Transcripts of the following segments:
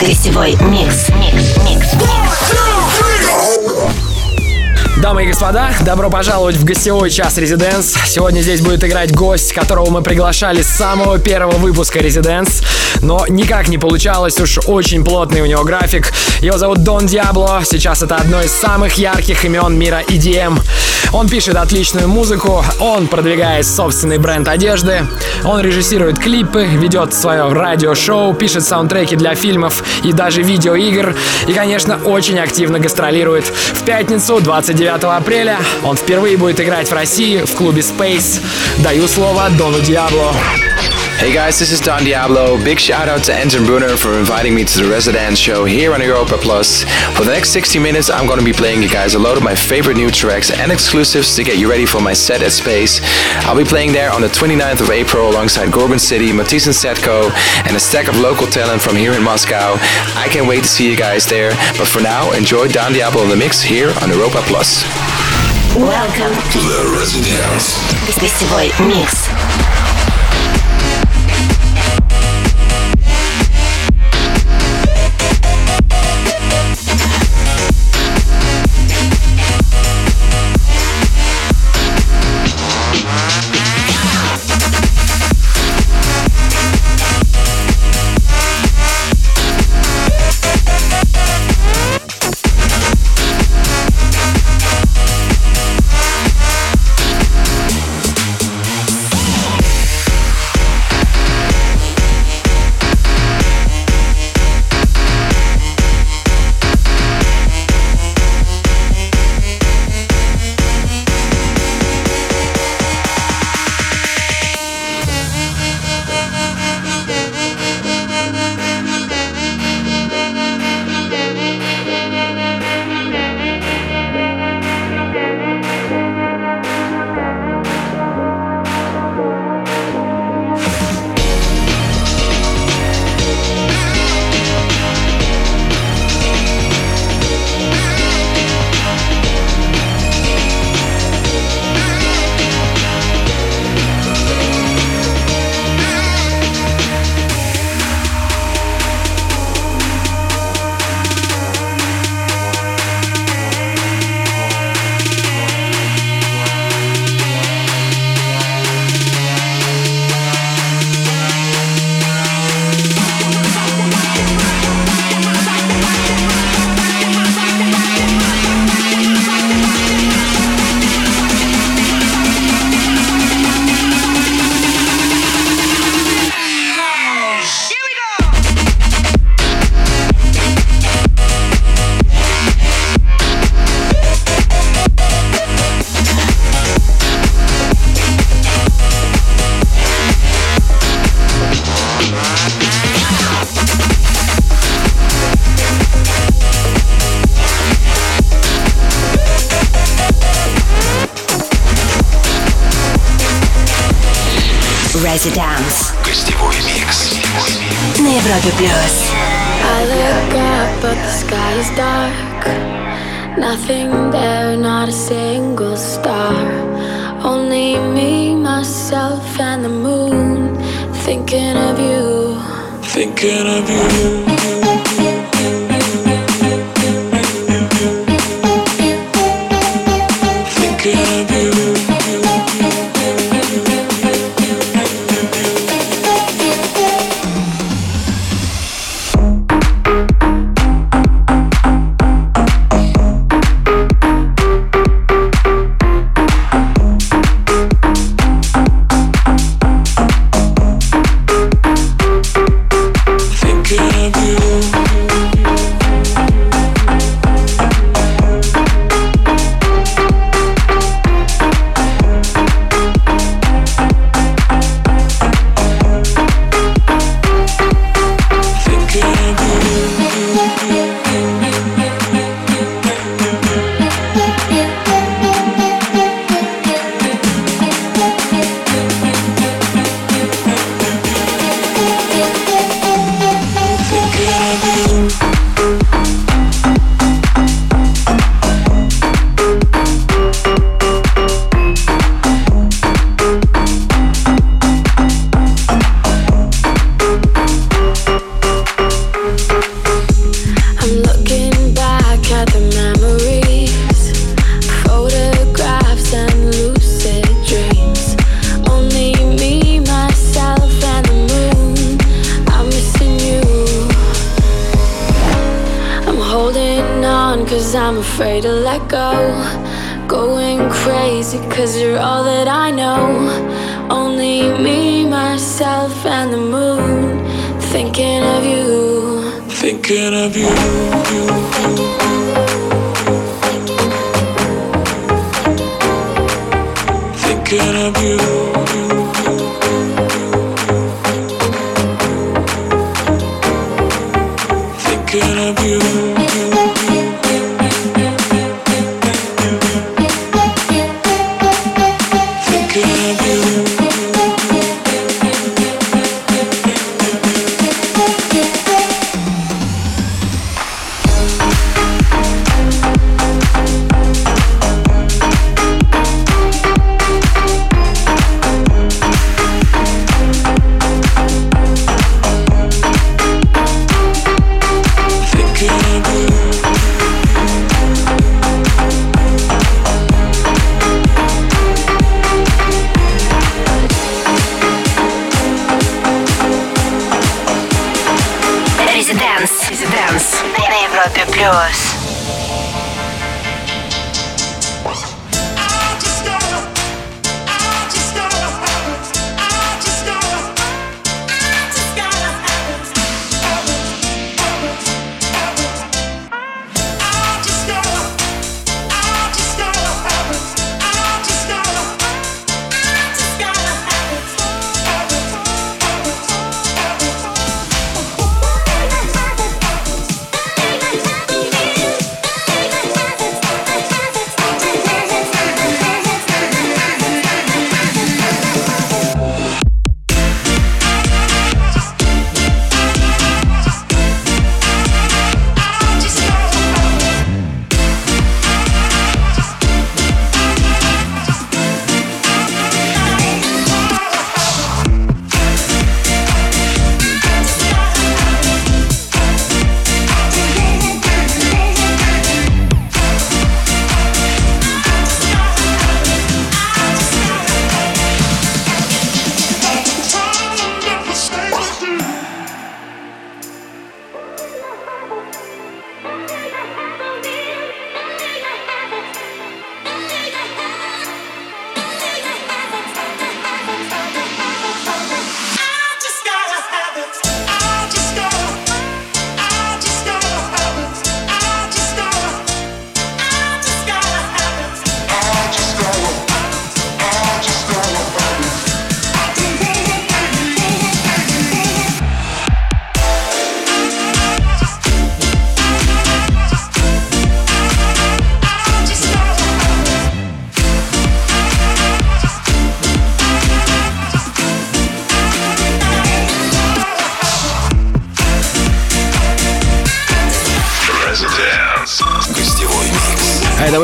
Гостевой микс. Микс. Микс. Дамы и господа, добро пожаловать в гостевой час Residence. Сегодня здесь будет играть гость, которого мы приглашали с самого первого выпуска Residence, но никак не получалось, уж очень плотный у него график. Его зовут Don Diablo, сейчас это одно из самых ярких имен мира EDM. Он пишет отличную музыку, он продвигает собственный бренд одежды, он режиссирует клипы, ведет свое радиошоу, пишет саундтреки для фильмов и даже видеоигр, и, конечно, очень активно гастролирует. В пятницу, 29 апреля, он впервые будет играть в России в клубе Space. Даю слово Дону Диабло. Hey guys, this is Don Diablo. Big shout out to Ensign Brunner for inviting me to the Residence show here on Europa Plus. For the next 60 minutes, I'm going to be playing you guys a load of my favorite new tracks and exclusives to get you ready for my set at Space. I'll be playing there on the 29th of April alongside Gorgon City, Matisse and Setko, and a stack of local talent from here in Moscow. I can't wait to see you guys there. But for now, enjoy Don Diablo in the mix here on Europa Plus. Welcome To the residence. Гостевой микс. Of you,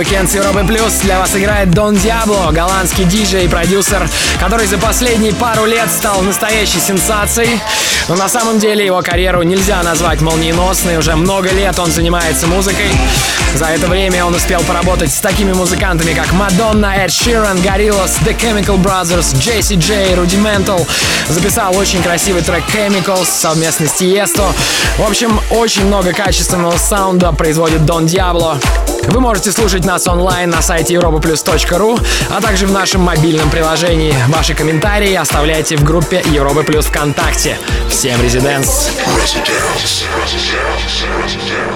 Weekend с Европы Плюс. Для вас играет Дон Диабло, голландский диджей и продюсер, который за последние пару лет стал настоящей сенсацией. Но на самом деле его карьеру нельзя назвать молниеносной. Уже много лет он занимается музыкой. За это время он успел поработать с такими музыкантами, как Мадонна, Эд Ширан, Gorillaz, The Chemical Brothers, Джесси Джей, Rudimental. Записал очень красивый трек Chemicals совместно с Тиесто. В общем, очень много качественного саунда производит Дон Диабло. Вы можете слушать нас онлайн на сайте europaplus.ru, а также в нашем мобильном приложении. Ваши комментарии оставляйте в группе Европа Плюс ВКонтакте. Всем резиденс! Residence. California, in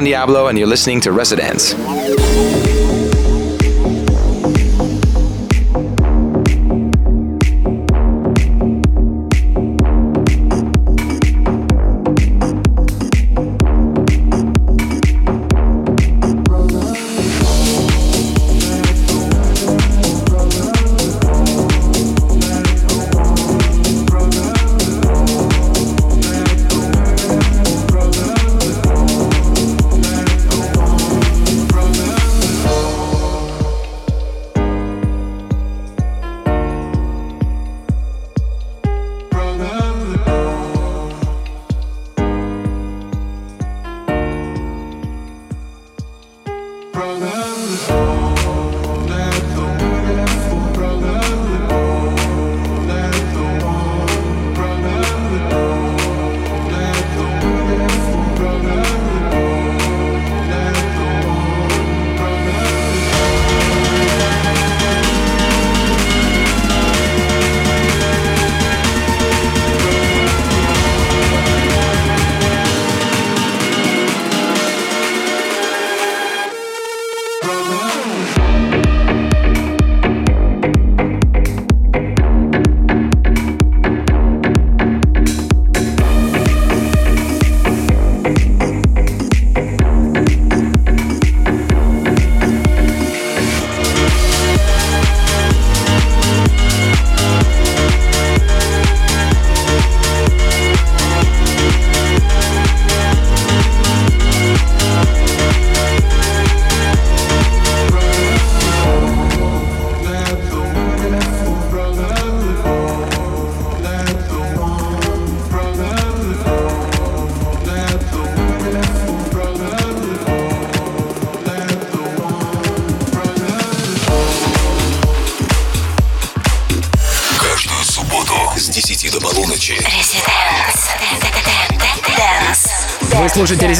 Don Diablo, and you're listening to Residence.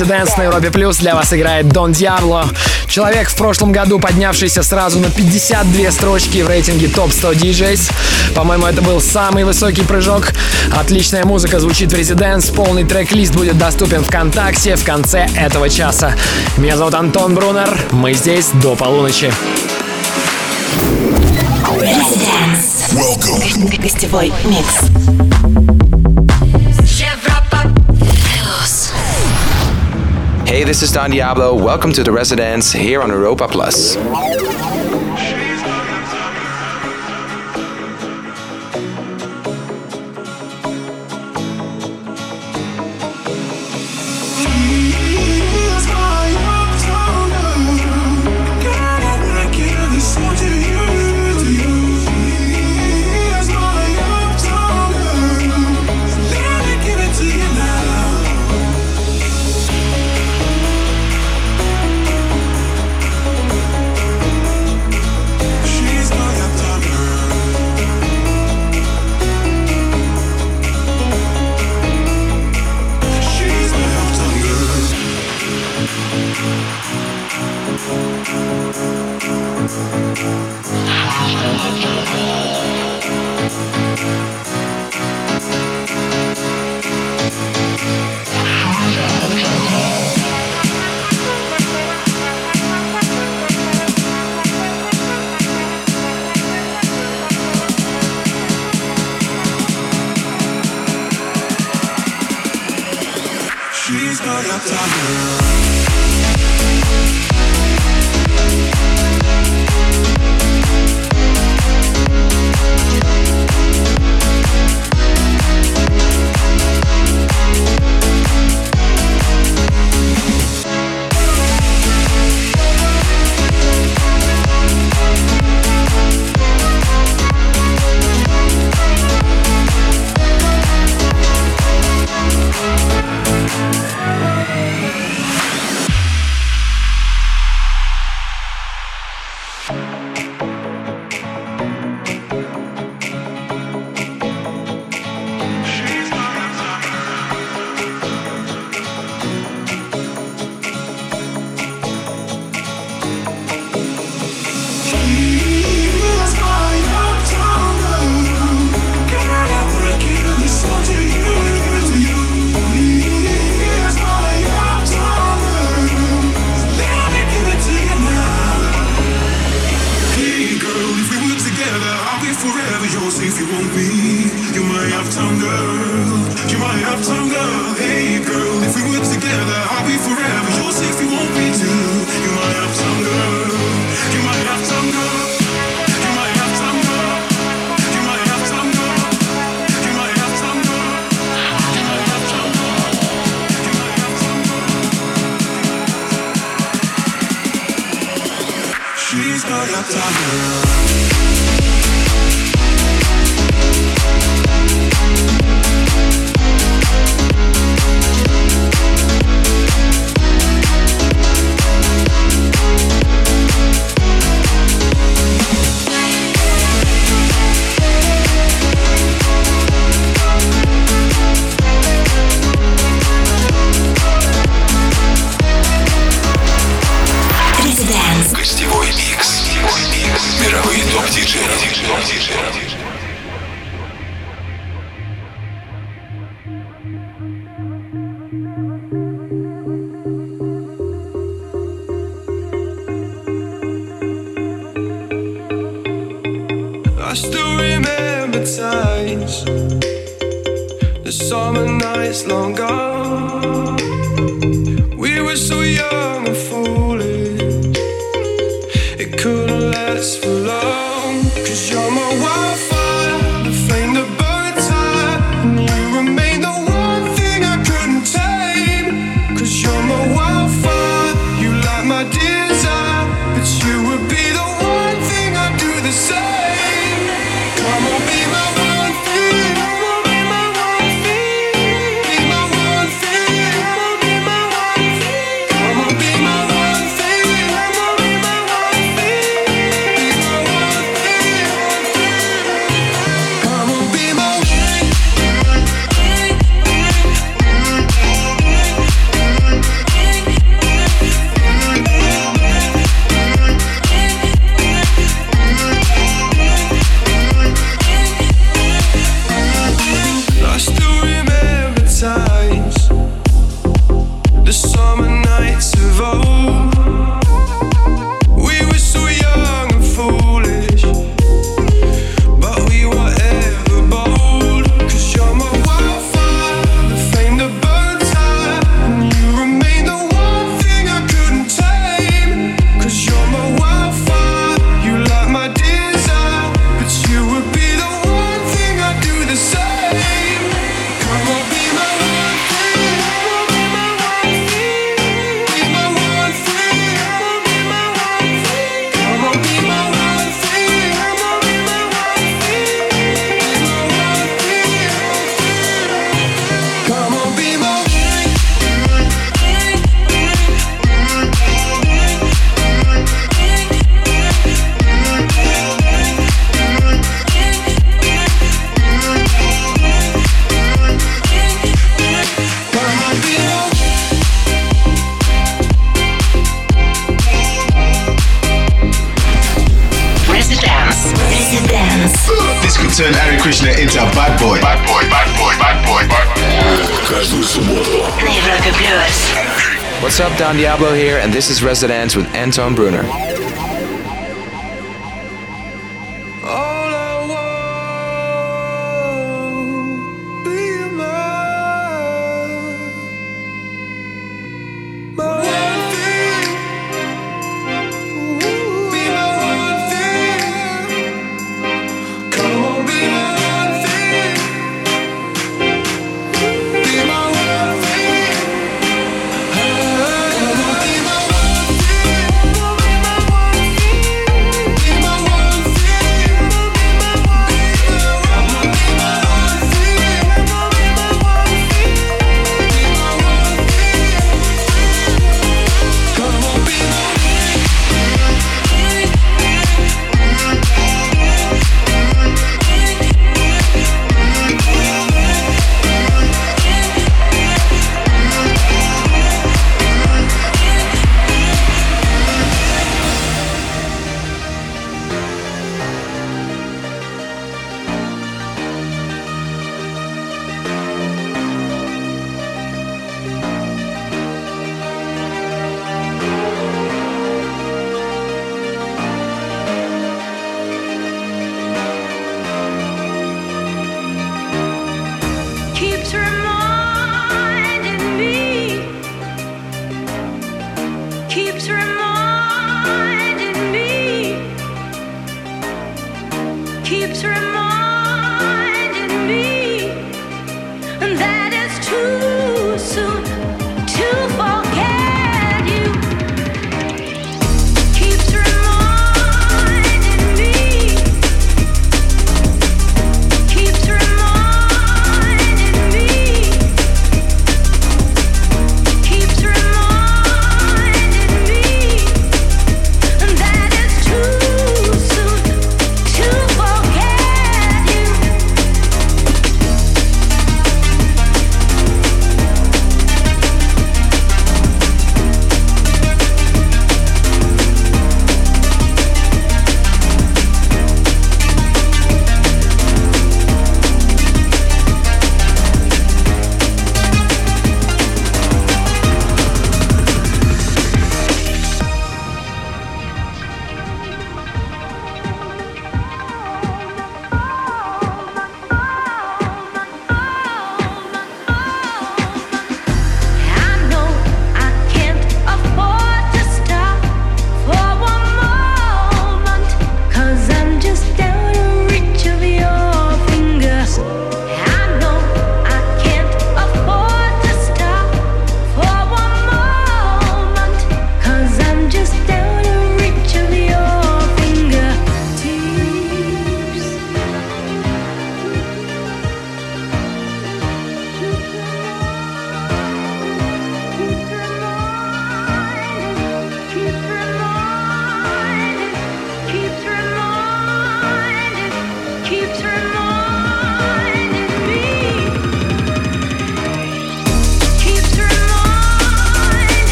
Слушаете Резиденс на Европе Плюс. Для вас играет Дон Диабло. Человек в прошлом году поднявшийся сразу на 52 строчки в рейтинге топ 100 DJs. По-моему, это был самый высокий прыжок. Отличная музыка звучит в Резиденс. Полный трек-лист будет доступен ВКонтакте в конце этого часа. Меня зовут Антон Брунер. Мы здесь до полуночи. Резиденс. Welcome. Гостевой микс. Hey, this is Don Diablo. Welcome to the Residence here on Europa Plus. This could turn Hare Krishna into a bad boy. Bad boy, bad boy, bad boy, bad boy. What's up, Don Diablo here, and this is Residence with Anton Bruner.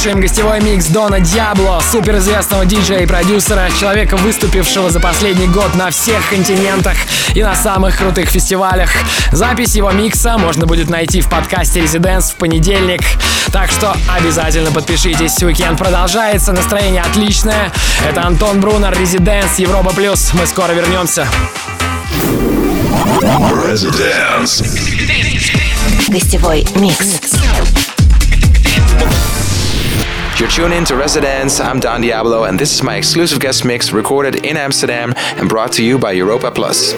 Слушаем гостевой микс Дона Диабло, суперизвестного диджея и продюсера, человека, выступившего за последний год на всех континентах и на самых крутых фестивалях. Запись его микса можно будет найти в подкасте Residence в понедельник. Так что обязательно подпишитесь. Уикенд продолжается, настроение отличное. Это Антон Брунер, Residence, Европа Плюс. Мы скоро вернемся. Residence. Гостевой микс. You're tuned in to Residence. I'm Don Diablo, and this is my exclusive guest mix recorded in Amsterdam and brought to you by Europa Plus.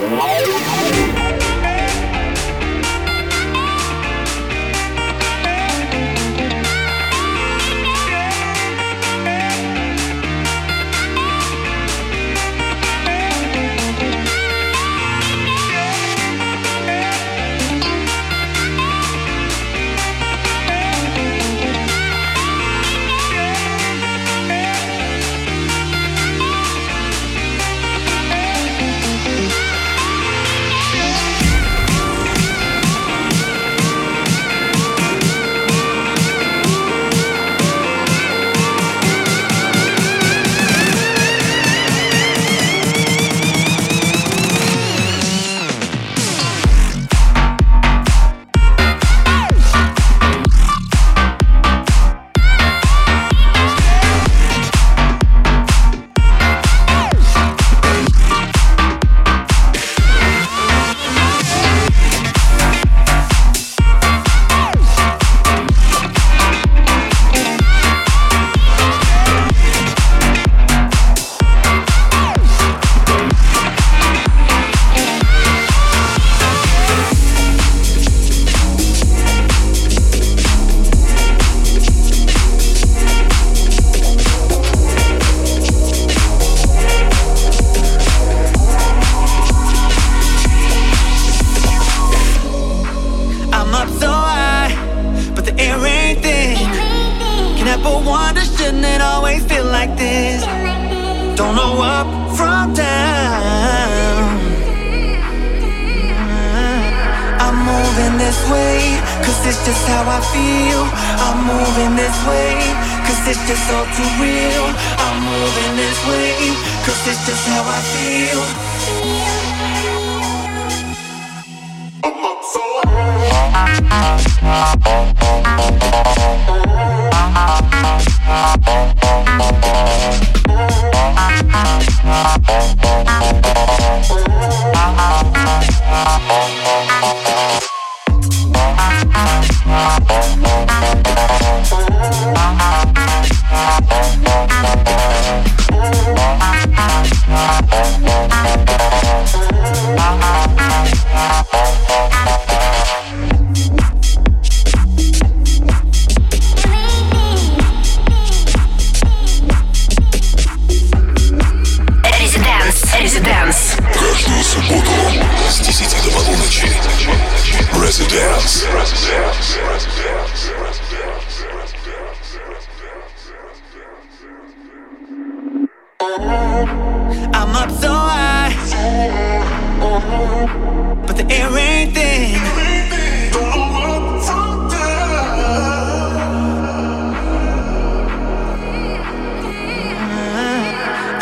Residence. I'm up so high, but the air ain't thin.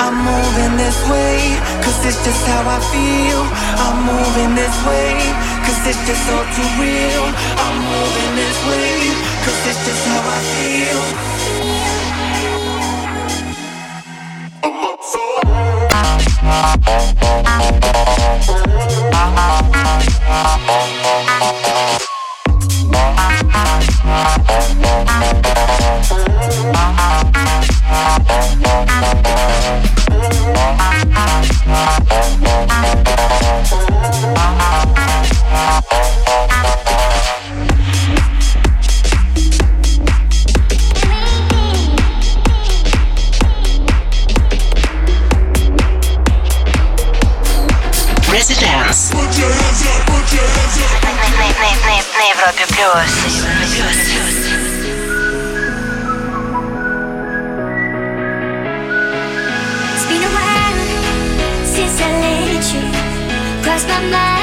I'm moving this way, cause it's just how I feel. I'm moving this way. Cause it's just all too real. I'm moving this way. Cause it's just how I feel. I'm up so cross my mind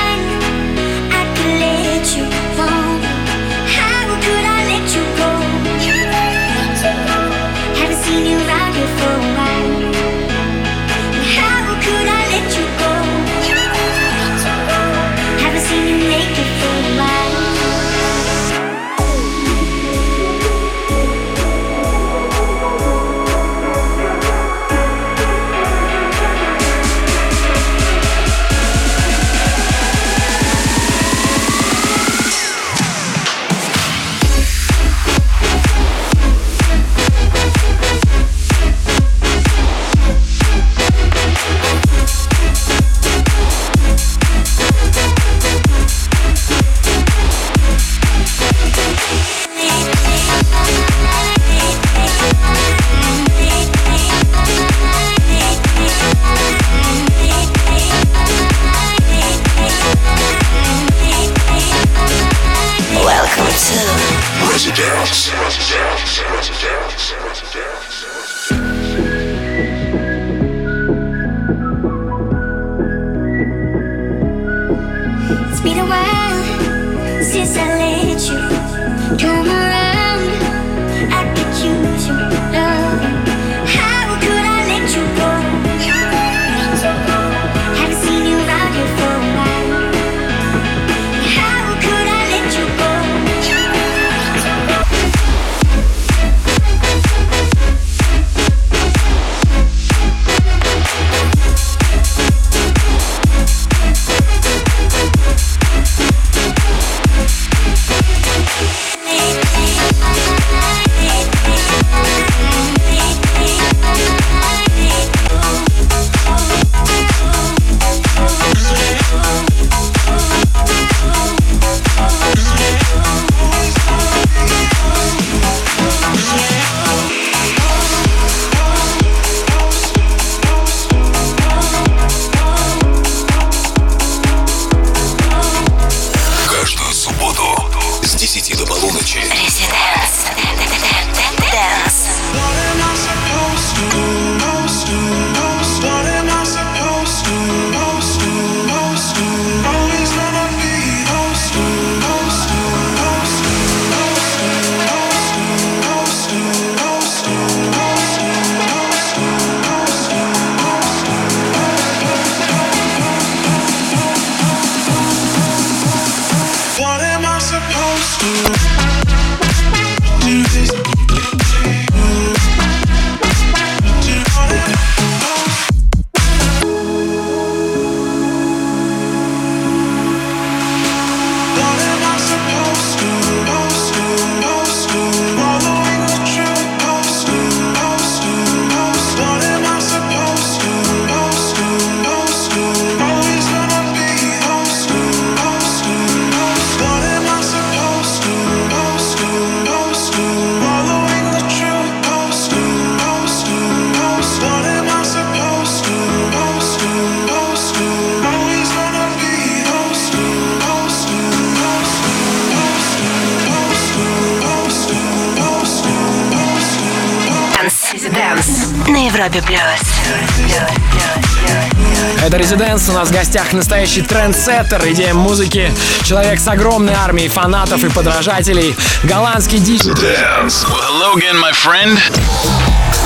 Dance. У нас в гостях настоящий трендсеттер, идея музыки, человек с огромной армией фанатов и подражателей, голландский диджей. Dance. Well, hello again, my friend.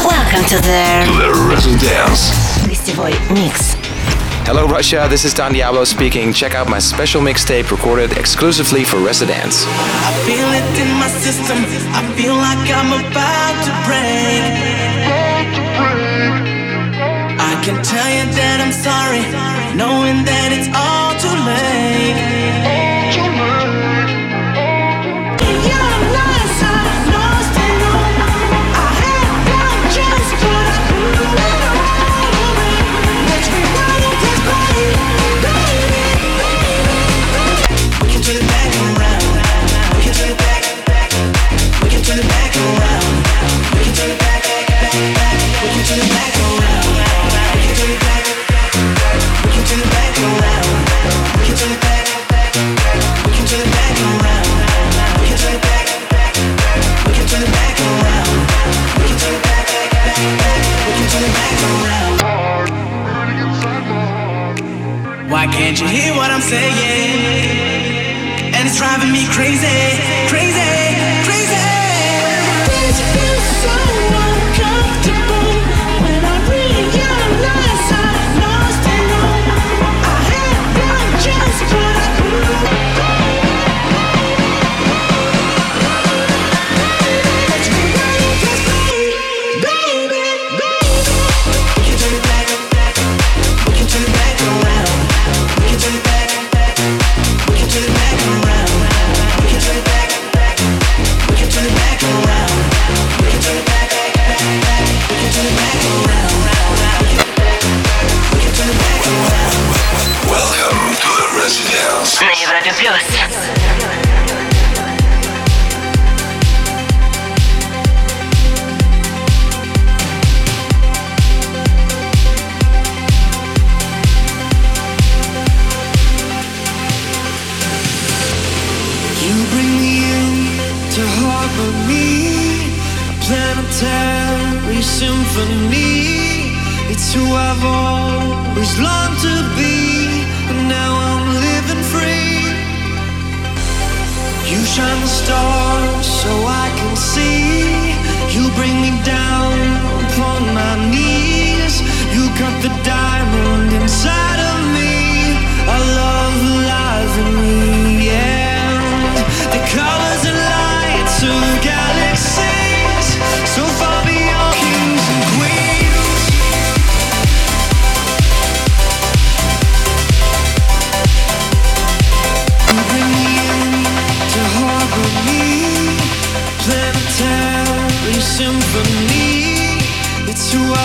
Welcome to the, the Residence. Гостевой микс. Hello Russia, this is Dan Diablo speaking. Check out my special mixtape recorded exclusively for Residence. I feel it in my system. I feel like I'm about to break. I can tell you that I'm sorry. knowing that it's all